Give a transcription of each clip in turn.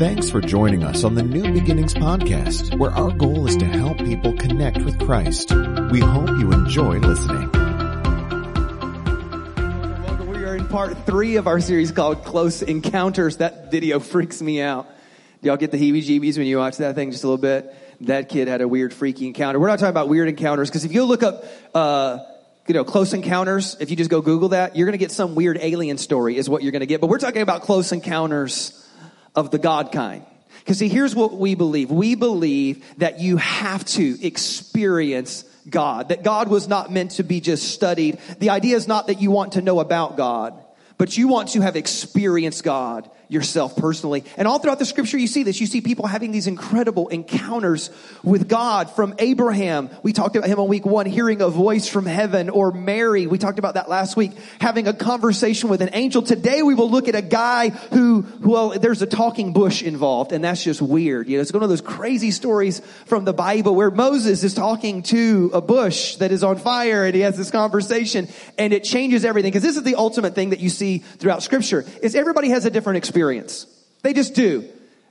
Thanks for joining us on the New Beginnings podcast, where our goal is to help people connect with Christ. We hope you enjoy listening. Welcome. We are in part three of our series called Close Encounters. That video freaks me out. Do y'all get the heebie jeebies when you watch that thing just a little bit? That kid had a weird, freaky encounter. We're not talking about weird encounters because if you look up, uh, you know, close encounters, if you just go Google that, you're going to get some weird alien story, is what you're going to get. But we're talking about close encounters of the God kind. Because see, here's what we believe. We believe that you have to experience God, that God was not meant to be just studied. The idea is not that you want to know about God, but you want to have experienced God yourself personally. And all throughout the scripture, you see this. You see people having these incredible encounters with God from Abraham. We talked about him on week one, hearing a voice from heaven, or Mary. We talked about that last week, having a conversation with an angel. Today we will look at a guy who, well, there's a talking bush involved, and that's just weird. You know, it's one of those crazy stories from the Bible where Moses is talking to a bush that is on fire and he has this conversation and it changes everything. Because this is the ultimate thing that you see throughout scripture is everybody has a different experience experience. They just do.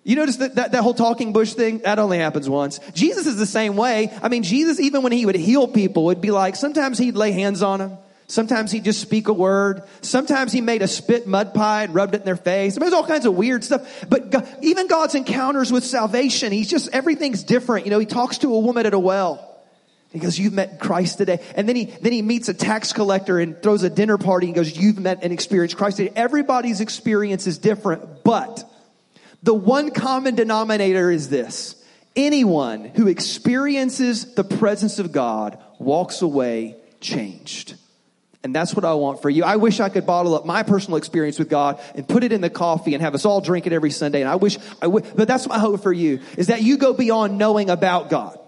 You notice that, that, that whole talking bush thing? That only happens once. Jesus is the same way. I mean, Jesus, even when he would heal people, would be like, sometimes he'd lay hands on them. Sometimes he'd just speak a word. Sometimes he made a spit mud pie and rubbed it in their face. I mean, there's all kinds of weird stuff. But God, even God's encounters with salvation, he's just, everything's different. You know, he talks to a woman at a well. He goes, you've met Christ today. And then he, then he meets a tax collector and throws a dinner party and goes, you've met and experienced Christ today. Everybody's experience is different, but the one common denominator is this. Anyone who experiences the presence of God walks away changed. And that's what I want for you. I wish I could bottle up my personal experience with God and put it in the coffee and have us all drink it every Sunday. And I wish I would, but that's my hope for you is that you go beyond knowing about God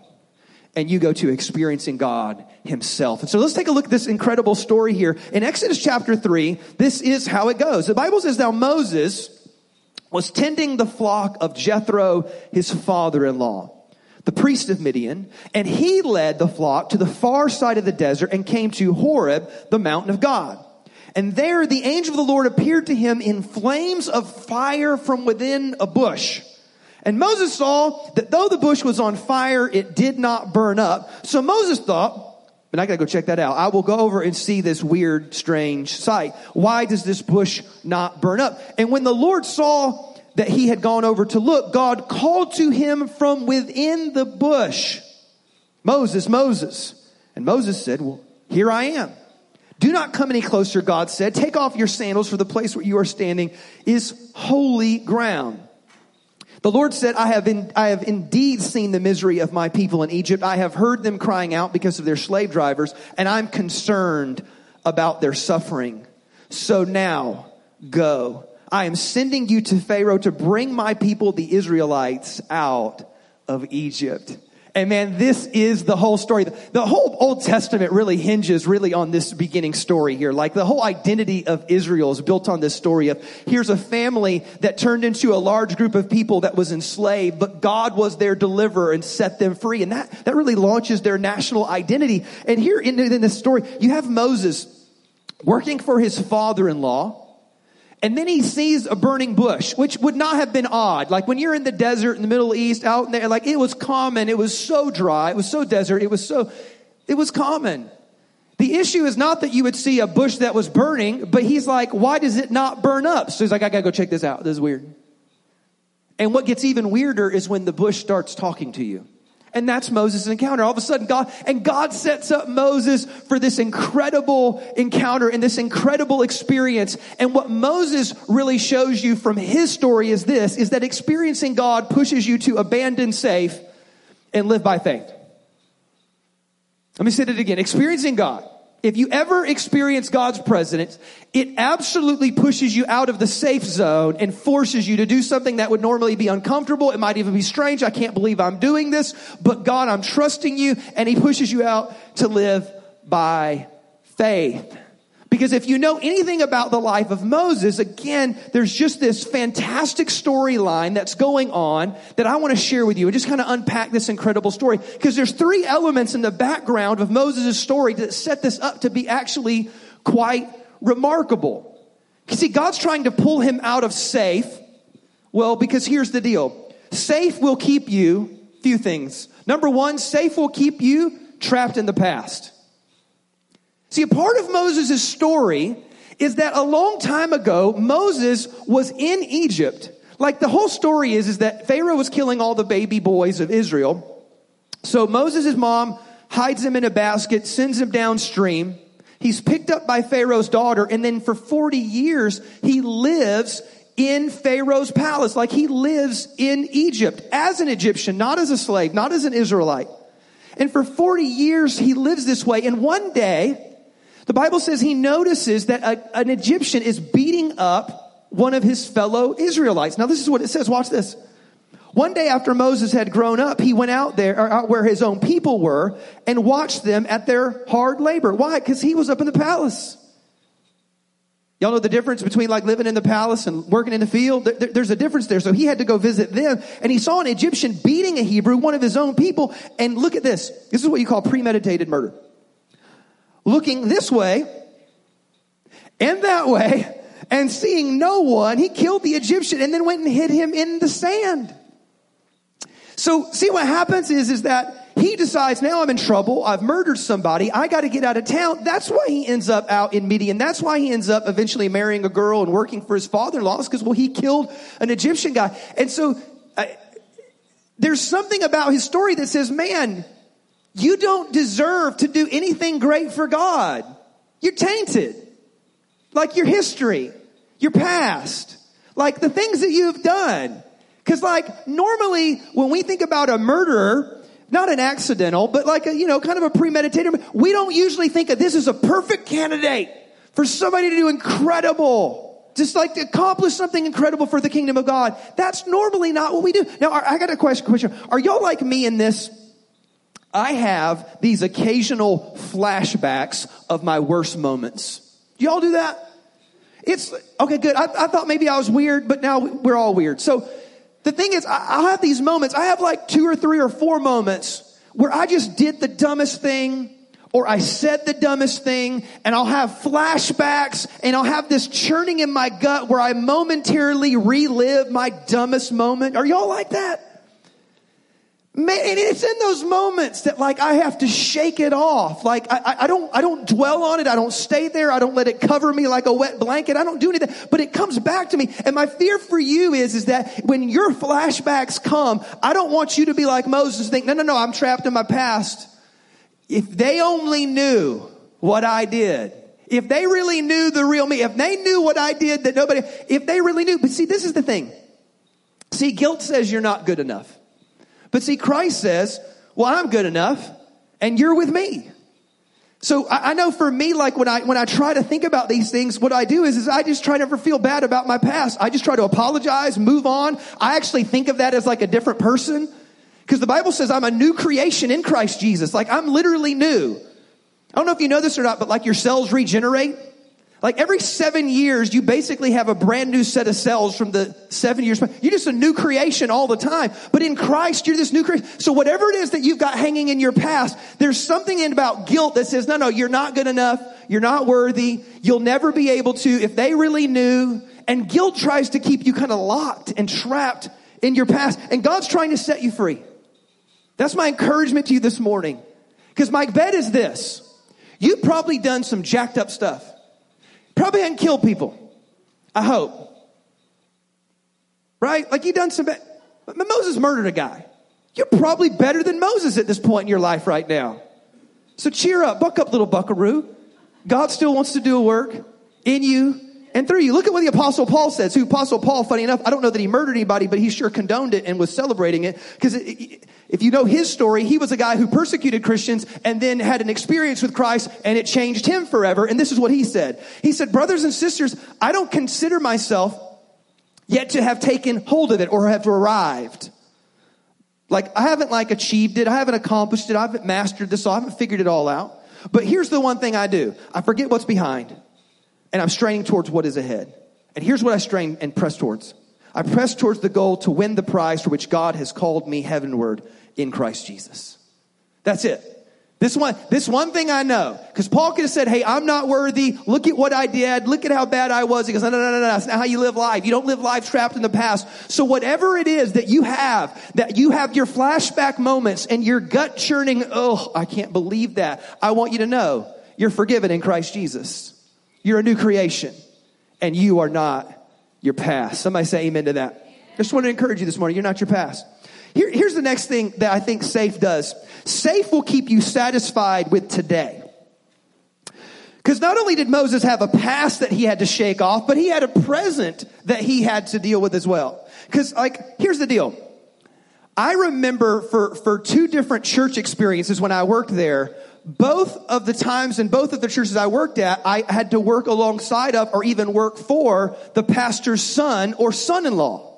and you go to experiencing God himself. And so let's take a look at this incredible story here. In Exodus chapter 3, this is how it goes. The Bible says, Now Moses was tending the flock of Jethro, his father-in-law, the priest of Midian, and he led the flock to the far side of the desert and came to Horeb, the mountain of God. And there the angel of the Lord appeared to him in flames of fire from within a bush. And Moses saw that though the bush was on fire, it did not burn up. So Moses thought, and I gotta go check that out. I will go over and see this weird, strange sight. Why does this bush not burn up? And when the Lord saw that he had gone over to look, God called to him from within the bush, Moses, Moses. And Moses said, well, here I am. Do not come any closer, God said. Take off your sandals for the place where you are standing is holy ground. The Lord said, I have, in, I have indeed seen the misery of my people in Egypt. I have heard them crying out because of their slave drivers, and I'm concerned about their suffering. So now, go. I am sending you to Pharaoh to bring my people, the Israelites, out of Egypt. And man, this is the whole story. The whole Old Testament really hinges really on this beginning story here. Like the whole identity of Israel is built on this story of here's a family that turned into a large group of people that was enslaved, but God was their deliverer and set them free. And that, that really launches their national identity. And here in, in this story, you have Moses working for his father-in-law and then he sees a burning bush, which would not have been odd. Like when you're in the desert in the Middle East, out in there, like it was common. It was so dry. It was so desert. It was so, it was common. The issue is not that you would see a bush that was burning, but he's like, why does it not burn up? So he's like, I gotta go check this out. This is weird. And what gets even weirder is when the bush starts talking to you. And that's Moses' encounter. All of a sudden, God, and God sets up Moses for this incredible encounter and this incredible experience. And what Moses really shows you from his story is this, is that experiencing God pushes you to abandon safe and live by faith. Let me say it again. Experiencing God if you ever experience God's presence, it absolutely pushes you out of the safe zone and forces you to do something that would normally be uncomfortable. It might even be strange. I can't believe I'm doing this, but God, I'm trusting you. And He pushes you out to live by faith. Because if you know anything about the life of Moses, again, there's just this fantastic storyline that's going on that I want to share with you and just kind of unpack this incredible story. Because there's three elements in the background of Moses' story that set this up to be actually quite remarkable. You see, God's trying to pull him out of safe Well, because here's the deal. Safe will keep you, few things. Number one, safe will keep you trapped in the past. See, a part of Moses' story is that a long time ago, Moses was in Egypt. Like the whole story is, is that Pharaoh was killing all the baby boys of Israel. So Moses' mom hides him in a basket, sends him downstream. He's picked up by Pharaoh's daughter, and then for 40 years, he lives in Pharaoh's palace, like he lives in Egypt as an Egyptian, not as a slave, not as an Israelite. And for 40 years, he lives this way. And one day, the Bible says he notices that a, an Egyptian is beating up one of his fellow Israelites. Now, this is what it says. Watch this. One day after Moses had grown up, he went out there, or out where his own people were, and watched them at their hard labor. Why? Because he was up in the palace. Y'all know the difference between like living in the palace and working in the field? There's a difference there. So he had to go visit them, and he saw an Egyptian beating a Hebrew, one of his own people, and look at this. This is what you call premeditated murder. Looking this way and that way, and seeing no one, he killed the Egyptian and then went and hid him in the sand. So see what happens is, is that he decides now I'm in trouble. I've murdered somebody. I got to get out of town. That's why he ends up out in Midian. That's why he ends up eventually marrying a girl and working for his father-in-law because, well, he killed an Egyptian guy. And so uh, there's something about his story that says, man, you don't deserve to do anything great for God. You're tainted. Like your history, your past, like the things that you've done. Cause like normally when we think about a murderer, not an accidental, but like a, you know, kind of a premeditated, we don't usually think of this as a perfect candidate for somebody to do incredible. Just like to accomplish something incredible for the kingdom of God. That's normally not what we do. Now, I got a question, question. Are y'all like me in this? I have these occasional flashbacks of my worst moments. Y'all do that? It's, okay, good. I, I thought maybe I was weird, but now we're all weird. So, the thing is, I, have these moments. I have like two or three or four moments where I just did the dumbest thing or I said the dumbest thing and I'll have flashbacks and I'll have this churning in my gut where I momentarily relive my dumbest moment. Are y'all like that? Man, and it's in those moments that like I have to shake it off. Like I, I don't, I don't dwell on it. I don't stay there. I don't let it cover me like a wet blanket. I don't do anything, but it comes back to me. And my fear for you is, is that when your flashbacks come, I don't want you to be like Moses think, no, no, no, I'm trapped in my past. If they only knew what I did, if they really knew the real me, if they knew what I did that nobody, if they really knew, but see, this is the thing. See, guilt says you're not good enough. But see, Christ says, well, I'm good enough and you're with me. So I, I know for me, like when I, when I try to think about these things, what I do is, is I just try never feel bad about my past. I just try to apologize, move on. I actually think of that as like a different person. Because the Bible says I'm a new creation in Christ Jesus. Like I'm literally new. I don't know if you know this or not, but like your cells regenerate. Like every seven years, you basically have a brand new set of cells from the seven years. You're just a new creation all the time. But in Christ, you're this new creation. So whatever it is that you've got hanging in your past, there's something in about guilt that says, no, no, you're not good enough. You're not worthy. You'll never be able to. If they really knew, and guilt tries to keep you kind of locked and trapped in your past. And God's trying to set you free. That's my encouragement to you this morning. Because my bet is this. You've probably done some jacked up stuff. Probably hadn't killed people. I hope. Right? Like you done some bad. Moses murdered a guy. You're probably better than Moses at this point in your life right now. So cheer up, buck up, little buckaroo. God still wants to do a work in you and through you. Look at what the apostle Paul says. Who apostle Paul, funny enough, I don't know that he murdered anybody, but he sure condoned it and was celebrating it. Because if you know his story, he was a guy who persecuted Christians and then had an experience with Christ and it changed him forever. And this is what he said. He said, brothers and sisters, I don't consider myself yet to have taken hold of it or have arrived. Like I haven't like achieved it. I haven't accomplished it. I haven't mastered this. I haven't figured it all out. But here's the one thing I do. I forget what's behind and I'm straining towards what is ahead. And here's what I strain and press towards. I press towards the goal to win the prize for which God has called me heavenward in Christ Jesus. That's it. This one, this one thing I know, because Paul could have said, Hey, I'm not worthy. Look at what I did. Look at how bad I was. He goes, No, no, no, no, no. That's not how you live life. You don't live life trapped in the past. So whatever it is that you have, that you have your flashback moments and your gut churning, oh, I can't believe that. I want you to know you're forgiven in Christ Jesus. You're a new creation and you are not your past. Somebody say amen to that. I just want to encourage you this morning. You're not your past. Here, here's the next thing that I think safe does. Safe will keep you satisfied with today. Because not only did Moses have a past that he had to shake off, but he had a present that he had to deal with as well. Because, like, here's the deal. I remember for, for two different church experiences when I worked there, both of the times in both of the churches I worked at, I had to work alongside of or even work for the pastor's son or son-in-law.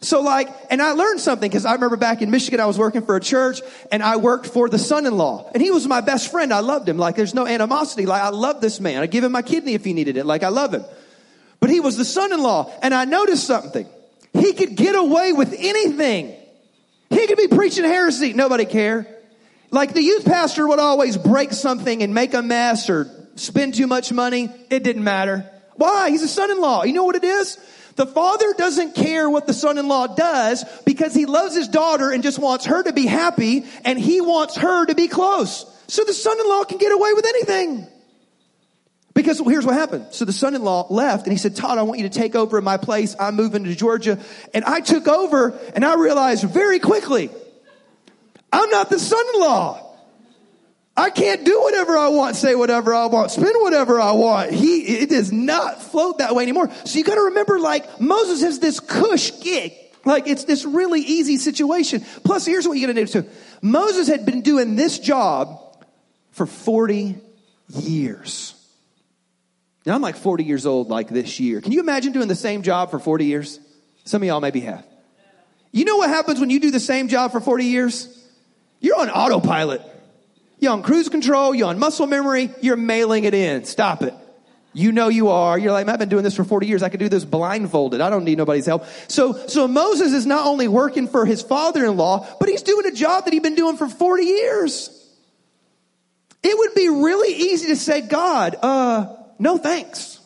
So like, and I learned something because I remember back in Michigan, I was working for a church and I worked for the son-in-law and he was my best friend. I loved him. Like there's no animosity. Like I love this man. I'd give him my kidney if he needed it. Like I love him. But he was the son-in-law and I noticed something. He could get away with anything. He could be preaching heresy. Nobody care. Like the youth pastor would always break something and make a mess or spend too much money. It didn't matter. Why? He's a son-in-law. You know what it is? The father doesn't care what the son-in-law does because he loves his daughter and just wants her to be happy and he wants her to be close. So the son-in-law can get away with anything. Because here's what happened. So the son-in-law left and he said, Todd, I want you to take over in my place. I'm moving to Georgia. And I took over and I realized very quickly, I'm not the son-in-law. I can't do whatever I want, say whatever I want, spend whatever I want. He, it does not float that way anymore. So you gotta remember, like, Moses has this cush gig. Like, it's this really easy situation. Plus, here's what you gotta do too. Moses had been doing this job for 40 years. Now, I'm like 40 years old, like this year. Can you imagine doing the same job for 40 years? Some of y'all maybe have. You know what happens when you do the same job for 40 years? You're on autopilot. You're on cruise control, you're on muscle memory, you're mailing it in. Stop it. You know you are. You're like, I've been doing this for 40 years. I can do this blindfolded. I don't need nobody's help. So, so Moses is not only working for his father-in-law, but he's doing a job that he'd been doing for 40 years. It would be really easy to say, God, uh, no thanks.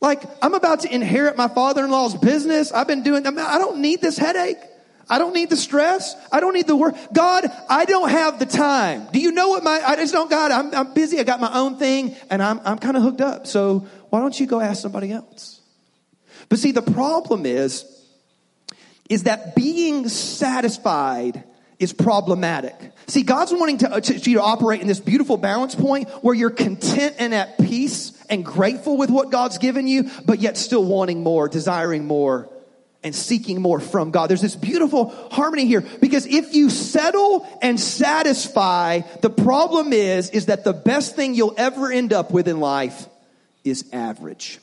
Like, I'm about to inherit my father-in-law's business. I've been doing, I don't need this headache. I don't need the stress. I don't need the work. God, I don't have the time. Do you know what my, I just don't, God, I'm, I'm busy. I got my own thing and I'm, I'm kind of hooked up. So why don't you go ask somebody else? But see, the problem is, is that being satisfied is problematic. See, God's wanting to, uh, to, to operate in this beautiful balance point where you're content and at peace and grateful with what God's given you, but yet still wanting more, desiring more, and seeking more from God. There's this beautiful harmony here because if you settle and satisfy, the problem is, is that the best thing you'll ever end up with in life is average.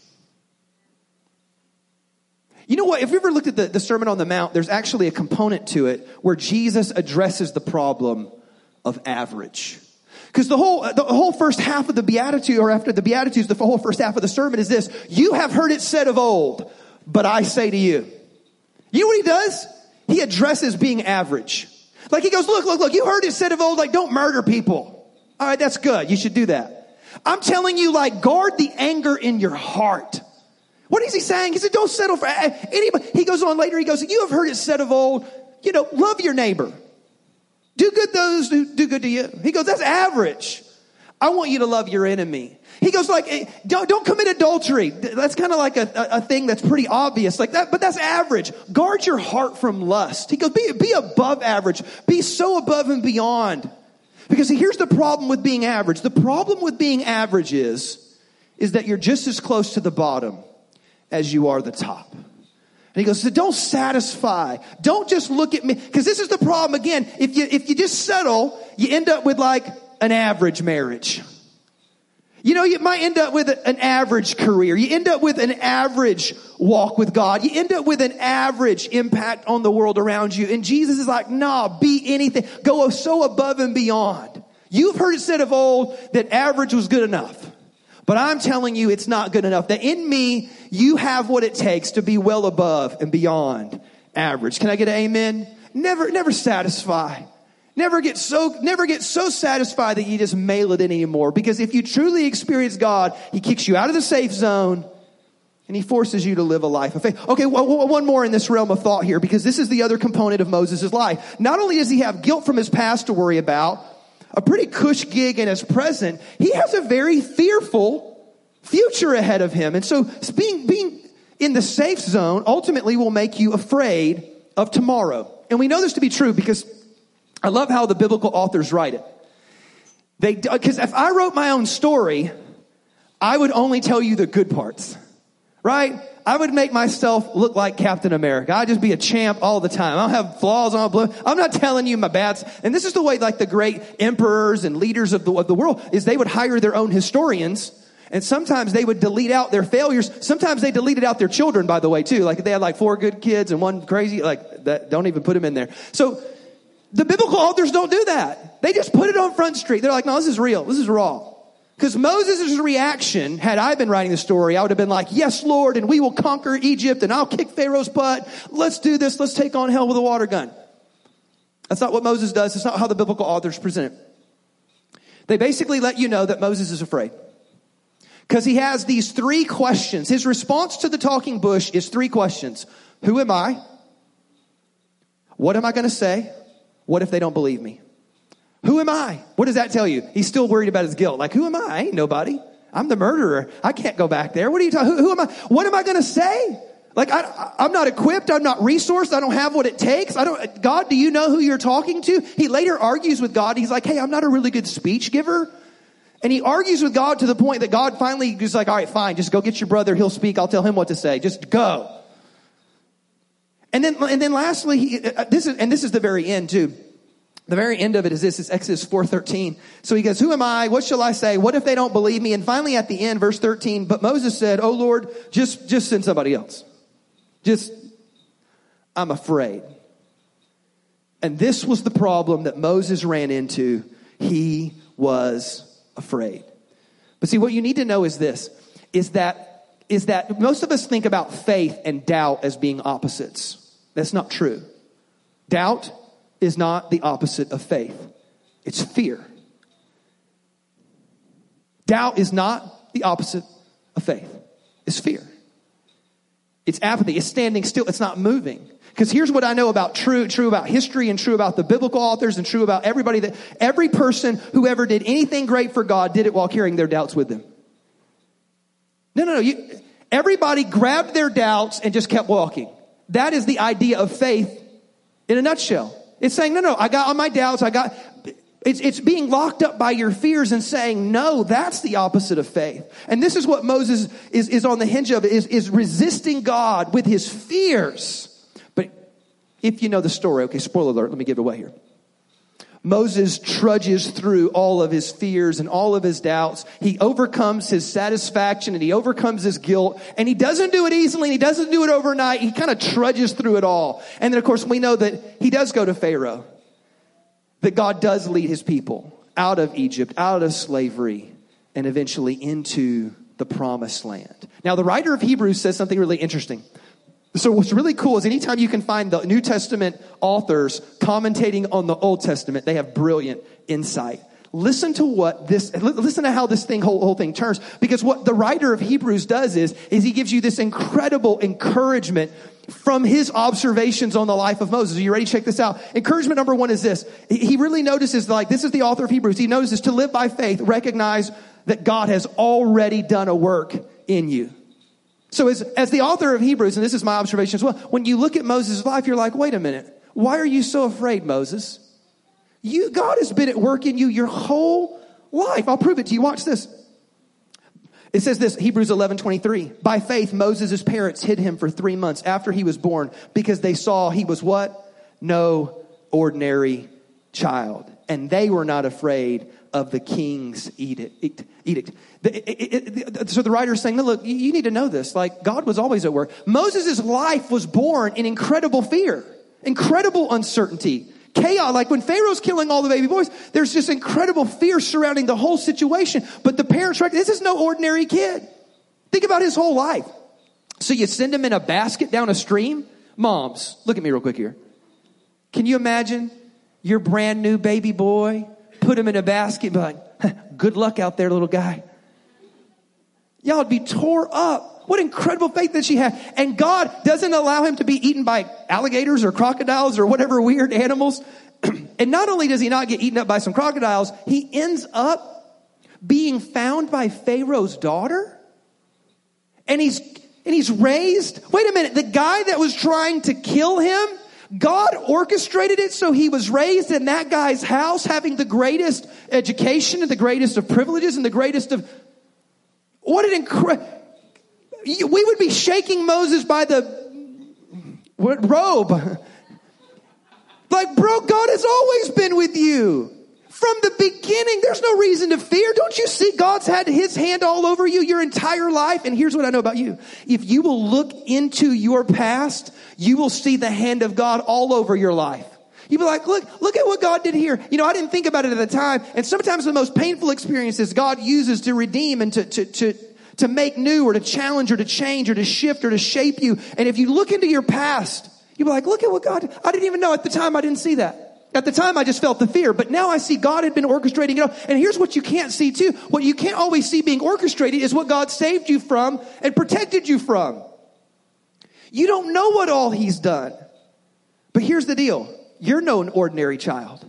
You know what? If you ever looked at the, the Sermon on the Mount, there's actually a component to it where Jesus addresses the problem of average. Because the whole, the whole first half of the Beatitude, or after the Beatitudes, the whole first half of the sermon is this. You have heard it said of old, but I say to you. You know what he does? He addresses being average. Like he goes, look, look, look, you heard it said of old, like don't murder people. All right, that's good. You should do that. I'm telling you, like, guard the anger in your heart. What is he saying? He said, don't settle for eh, eh, anybody. He goes on later, he goes, you have heard it said of old, you know, love your neighbor. Do good those who do good to you. He goes, that's average. I want you to love your enemy. He goes like, eh, don't, don't commit adultery. That's kind of like a, a, a, thing that's pretty obvious like that, but that's average. Guard your heart from lust. He goes, be, be above average. Be so above and beyond. Because see, here's the problem with being average. The problem with being average is, is that you're just as close to the bottom as you are the top. And he goes, so don't satisfy. Don't just look at me. Cause this is the problem again. If you, if you just settle, you end up with like an average marriage. You know, you might end up with an average career. You end up with an average walk with God. You end up with an average impact on the world around you. And Jesus is like, nah, be anything. Go so above and beyond. You've heard it said of old that average was good enough. But I'm telling you, it's not good enough. That in me, you have what it takes to be well above and beyond average. Can I get an amen? Never, never satisfy. Never get so, never get so satisfied that you just mail it in anymore. Because if you truly experience God, He kicks you out of the safe zone and He forces you to live a life of faith. Okay, well, one more in this realm of thought here, because this is the other component of Moses' life. Not only does he have guilt from his past to worry about, a pretty cush gig in his present, he has a very fearful future ahead of him. And so being, being in the safe zone ultimately will make you afraid of tomorrow. And we know this to be true because I love how the biblical authors write it. They, uh, because if I wrote my own story, I would only tell you the good parts, right? I would make myself look like Captain America. I'd just be a champ all the time. I don't have flaws on blue. I'm not telling you my bad. And this is the way like the great emperors and leaders of the, of the world is they would hire their own historians and sometimes they would delete out their failures. Sometimes they deleted out their children, by the way, too. Like they had like four good kids and one crazy, like that, don't even put them in there. So the biblical authors don't do that. They just put it on Front Street. They're like, no, this is real. This is raw. Because Moses' reaction, had I been writing the story, I would have been like, yes, Lord, and we will conquer Egypt and I'll kick Pharaoh's butt. Let's do this. Let's take on hell with a water gun. That's not what Moses does. It's not how the biblical authors present it. They basically let you know that Moses is afraid. Because he has these three questions. His response to the talking bush is three questions. Who am I? What am I going to say? What if they don't believe me? Who am I? What does that tell you? He's still worried about his guilt. Like, who am I? I ain't nobody. I'm the murderer. I can't go back there. What are you talking? Who, who am I? What am I going to say? Like, I, I'm not equipped. I'm not resourced. I don't have what it takes. I don't, God, do you know who you're talking to? He later argues with God. He's like, Hey, I'm not a really good speech giver. And he argues with God to the point that God finally is like, all right, fine, just go get your brother. He'll speak. I'll tell him what to say. Just go. And then, and then lastly, he, uh, this is, and this is the very end too. The very end of it is this, it's Exodus 4.13. So he goes, who am I? What shall I say? What if they don't believe me? And finally at the end, verse 13, but Moses said, oh Lord, just, just send somebody else. Just, I'm afraid. And this was the problem that Moses ran into. He was afraid. But see, what you need to know is this, is that is that most of us think about faith and doubt as being opposites. That's not true. Doubt is not the opposite of faith. It's fear. Doubt is not the opposite of faith. It's fear. It's apathy. It's standing still. It's not moving. Because here's what I know about true, true about history and true about the biblical authors and true about everybody that every person who ever did anything great for God did it while carrying their doubts with them. No, no, no. You, everybody grabbed their doubts and just kept walking. That is the idea of faith in a nutshell. It's saying, no, no, I got all my doubts. I got, it's, it's being locked up by your fears and saying, no, that's the opposite of faith. And this is what Moses is, is on the hinge of, is, is resisting God with his fears. But if you know the story, okay, spoiler alert, let me give it away here. Moses trudges through all of his fears and all of his doubts. He overcomes his satisfaction and he overcomes his guilt. And he doesn't do it easily and he doesn't do it overnight. He kind of trudges through it all. And then, of course, we know that he does go to Pharaoh, that God does lead his people out of Egypt, out of slavery, and eventually into the promised land. Now, the writer of Hebrews says something really interesting. So what's really cool is anytime you can find the New Testament authors commentating on the Old Testament, they have brilliant insight. Listen to what this, listen to how this thing, whole, whole thing turns. Because what the writer of Hebrews does is, is he gives you this incredible encouragement from his observations on the life of Moses. Are you ready to check this out? Encouragement number one is this. He really notices like, this is the author of Hebrews. He notices to live by faith, recognize that God has already done a work in you. So as, as the author of Hebrews, and this is my observation as well, when you look at Moses' life, you're like, wait a minute. Why are you so afraid, Moses? You, God has been at work in you your whole life. I'll prove it to you. Watch this. It says this, Hebrews 11, 23. By faith, Moses' parents hid him for three months after he was born because they saw he was what? No ordinary child. And they were not afraid of the king's edict. edict. So the writer is saying, look, you need to know this. Like, God was always at work. Moses' life was born in incredible fear, incredible uncertainty, chaos. Like when Pharaoh's killing all the baby boys, there's just incredible fear surrounding the whole situation. But the parents, this is no ordinary kid. Think about his whole life. So you send him in a basket down a stream? Moms, look at me real quick here. Can you imagine your brand new baby boy, put him in a basket, be like, good luck out there, little guy. Y'all would be tore up. What incredible faith that she had. And God doesn't allow him to be eaten by alligators or crocodiles or whatever weird animals. and not only does he not get eaten up by some crocodiles, he ends up being found by Pharaoh's daughter. And he's, and he's raised. Wait a minute. The guy that was trying to kill him, God orchestrated it so he was raised in that guy's house having the greatest education and the greatest of privileges and the greatest of what an incredible. We would be shaking Moses by the what, robe. Like, bro, God has always been with you. From the beginning, there's no reason to fear. Don't you see God's had his hand all over you your entire life? And here's what I know about you. If you will look into your past, you will see the hand of God all over your life. You'd be like, look, look at what God did here. You know, I didn't think about it at the time. And sometimes the most painful experiences God uses to redeem and to, to, to, to make new or to challenge or to change or to shift or to shape you. And if you look into your past, you'd be like, look at what God, I didn't even know at the time I didn't see that. At the time, I just felt the fear, but now I see God had been orchestrating it all. And here's what you can't see too. What you can't always see being orchestrated is what God saved you from and protected you from. You don't know what all He's done. But here's the deal. You're no ordinary child.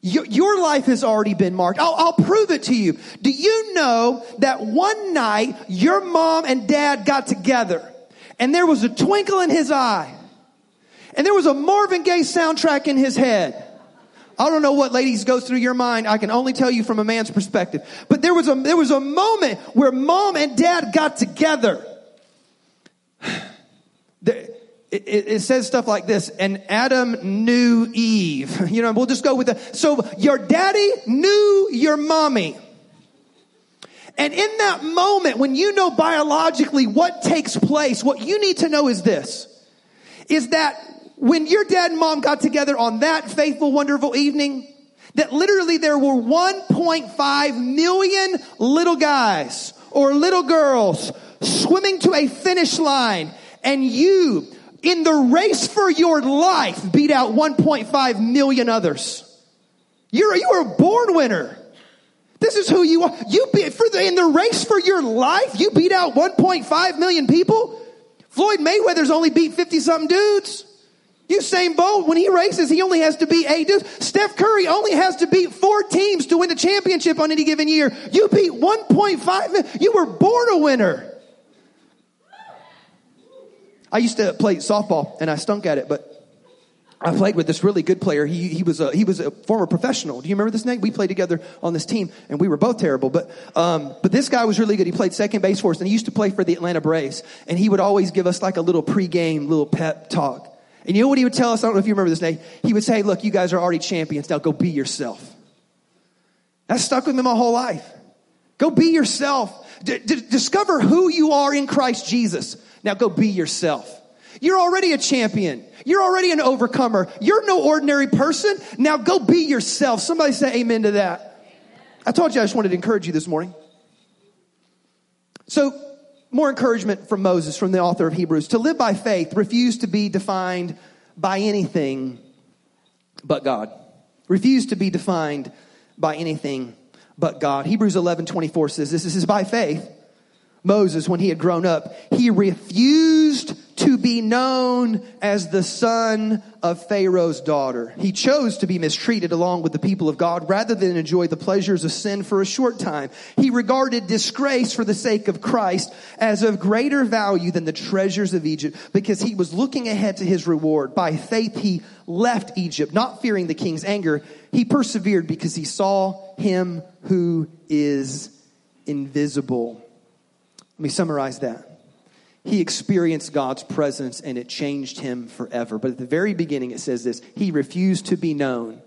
Your, your life has already been marked. I'll, I'll prove it to you. Do you know that one night your mom and dad got together and there was a twinkle in his eye and there was a Marvin Gaye soundtrack in his head? I don't know what ladies goes through your mind. I can only tell you from a man's perspective. But there was a, there was a moment where mom and dad got together. It, it, says stuff like this, and Adam knew Eve. You know, we'll just go with that. So your daddy knew your mommy. And in that moment, when you know biologically what takes place, what you need to know is this, is that when your dad and mom got together on that faithful, wonderful evening, that literally there were 1.5 million little guys or little girls swimming to a finish line and you in the race for your life beat out 1.5 million others. You're, you are a born winner. This is who you are. You beat, for the, in the race for your life, you beat out 1.5 million people. Floyd Mayweather's only beat 50 something dudes. Usain Bolt, when he races, he only has to beat eight. Steph Curry only has to beat four teams to win the championship on any given year. You beat 1.5. You were born a winner. I used to play softball and I stunk at it, but I played with this really good player. He, he was a, he was a former professional. Do you remember this name? We played together on this team and we were both terrible, but, um, but this guy was really good. He played second base for us and he used to play for the Atlanta Braves and he would always give us like a little pregame, little pep talk. And you know what he would tell us? I don't know if you remember this name. He would say, look, you guys are already champions. Now go be yourself. That stuck with me my whole life. Go be yourself. D- d- discover who you are in Christ Jesus. Now go be yourself. You're already a champion. You're already an overcomer. You're no ordinary person. Now go be yourself. Somebody say amen to that. I told you I just wanted to encourage you this morning. So, more encouragement from Moses, from the author of Hebrews. To live by faith, refuse to be defined by anything but God. Refuse to be defined by anything but God. Hebrews 11 24 says this. This is by faith Moses, when he had grown up, he refused to be known as the son of Pharaoh's daughter. He chose to be mistreated along with the people of God rather than enjoy the pleasures of sin for a short time. He regarded disgrace for the sake of Christ as of greater value than the treasures of Egypt because he was looking ahead to his reward. By faith, he left Egypt, not fearing the king's anger. He persevered because he saw him who is invisible. Let me summarize that. He experienced God's presence and it changed him forever. But at the very beginning, it says this He refused to be known.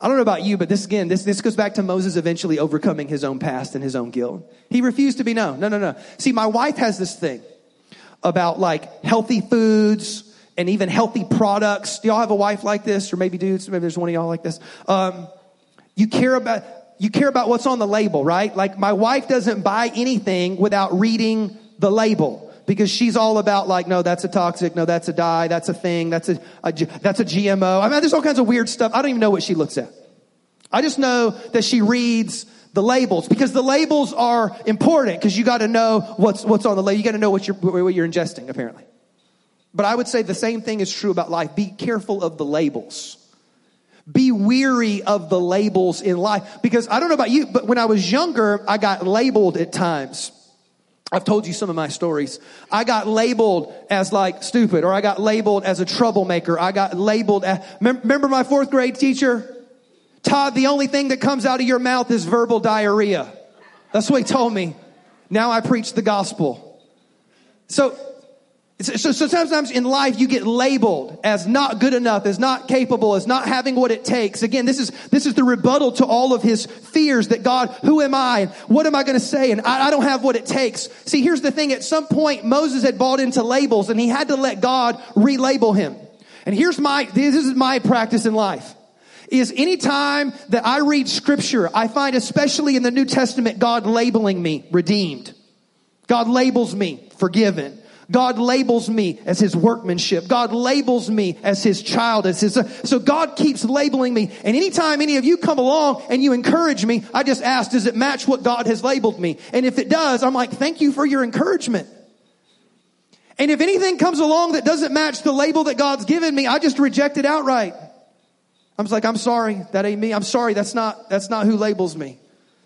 I don't know about you, but this again, this, this goes back to Moses eventually overcoming his own past and his own guilt. He refused to be known. No, no, no. See, my wife has this thing about like healthy foods and even healthy products. Do y'all have a wife like this? Or maybe dudes, maybe there's one of y'all like this. Um, you care about, you care about what's on the label, right? Like my wife doesn't buy anything without reading the label. because she's all about like, no, that's a toxic, no, that's a dye, that's a thing, that's a, a that's a GMO. I mean, there's all kinds of weird stuff. I don't even know what she looks at. I just know that she reads the labels because the labels are important because you got to know what's what's on the label. You got to know what you're what you're ingesting apparently. But I would say the same thing is true about life. Be careful of the labels. Be weary of the labels in life because I don't know about you, but when I was younger, I got labeled at times. I've told you some of my stories. I got labeled as like stupid, or I got labeled as a troublemaker. I got labeled as, remember my fourth grade teacher? Todd, the only thing that comes out of your mouth is verbal diarrhea. That's what he told me. Now I preach the gospel. So so, so, sometimes in life you get labeled as not good enough, as not capable, as not having what it takes. Again, this is, this is the rebuttal to all of his fears that God, who am I? What am I going to say? And I, I don't have what it takes. See, here's the thing. At some point, Moses had bought into labels and he had to let God relabel him. And here's my, this is my practice in life is anytime that I read scripture, I find especially in the New Testament, God labeling me redeemed. God labels me forgiven. God labels me as his workmanship. God labels me as his child, as his, so God keeps labeling me. And anytime any of you come along and you encourage me, I just ask, does it match what God has labeled me? And if it does, I'm like, thank you for your encouragement. And if anything comes along that doesn't match the label that God's given me, I just reject it outright. I'm just like, I'm sorry, that ain't me. I'm sorry, that's not, that's not who labels me.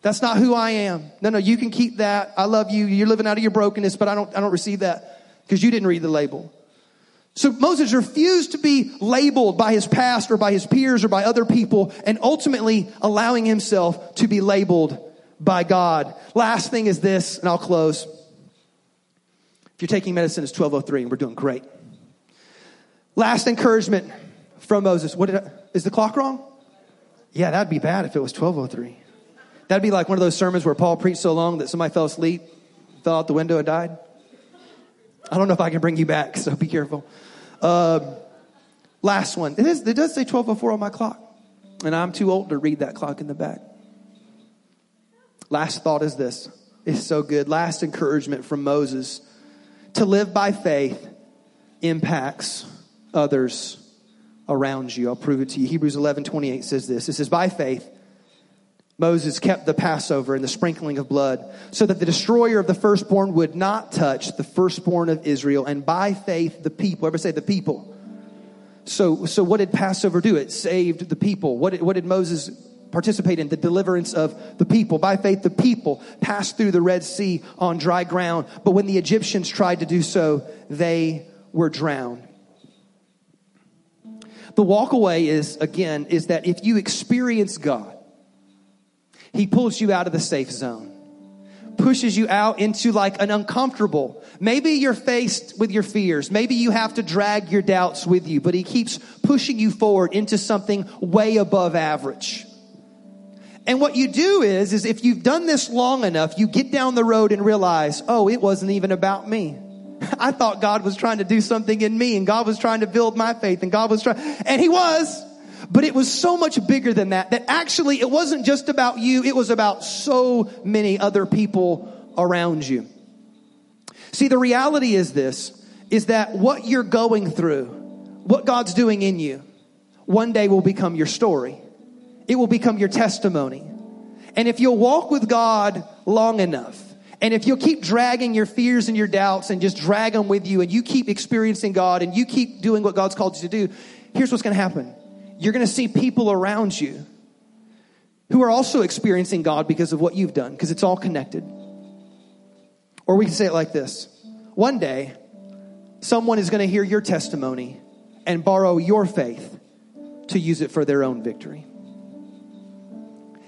That's not who I am. No, no, you can keep that. I love you. You're living out of your brokenness, but I don't, I don't receive that because you didn't read the label. So Moses refused to be labeled by his past or by his peers or by other people and ultimately allowing himself to be labeled by God. Last thing is this, and I'll close. If you're taking medicine, it's 1203 and we're doing great. Last encouragement from Moses. What I, is the clock wrong? Yeah, that'd be bad if it was 1203. That'd be like one of those sermons where Paul preached so long that somebody fell asleep, fell out the window and died. I don't know if I can bring you back, so be careful. Uh, last one. It, is, it does say 1204 on my clock, and I'm too old to read that clock in the back. Last thought is this. It's so good. Last encouragement from Moses. To live by faith impacts others around you. I'll prove it to you. Hebrews 11, 28 says this. It says, by faith, Moses kept the Passover and the sprinkling of blood so that the destroyer of the firstborn would not touch the firstborn of Israel. And by faith, the people, ever say the people. So, so what did Passover do? It saved the people. What did, what did Moses participate in? The deliverance of the people. By faith, the people passed through the Red Sea on dry ground. But when the Egyptians tried to do so, they were drowned. The walkaway is, again, is that if you experience God, he pulls you out of the safe zone, pushes you out into like an uncomfortable. Maybe you're faced with your fears. Maybe you have to drag your doubts with you, but he keeps pushing you forward into something way above average. And what you do is, is if you've done this long enough, you get down the road and realize, oh, it wasn't even about me. I thought God was trying to do something in me and God was trying to build my faith and God was trying, and he was. But it was so much bigger than that, that actually it wasn't just about you, it was about so many other people around you. See, the reality is this, is that what you're going through, what God's doing in you, one day will become your story. It will become your testimony. And if you'll walk with God long enough, and if you'll keep dragging your fears and your doubts and just drag them with you, and you keep experiencing God and you keep doing what God's called you to do, here's what's going to happen you're going to see people around you who are also experiencing God because of what you've done, because it's all connected. Or we can say it like this One day, someone is going to hear your testimony and borrow your faith to use it for their own victory.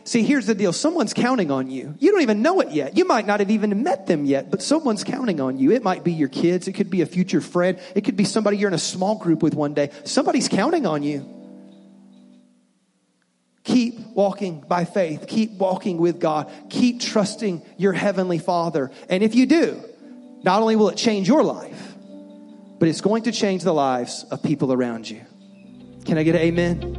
See, here's the deal. Someone's counting on you. You don't even know it yet. You might not have even met them yet, but someone's counting on you. It might be your kids. It could be a future friend. It could be somebody you're in a small group with one day. Somebody's counting on you. Keep walking by faith. Keep walking with God. Keep trusting your Heavenly Father. And if you do, not only will it change your life, but it's going to change the lives of people around you. Can I get an amen?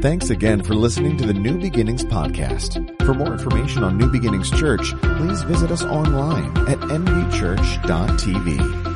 Thanks again for listening to the New Beginnings podcast. For more information on New Beginnings Church, please visit us online at nbchurch.tv.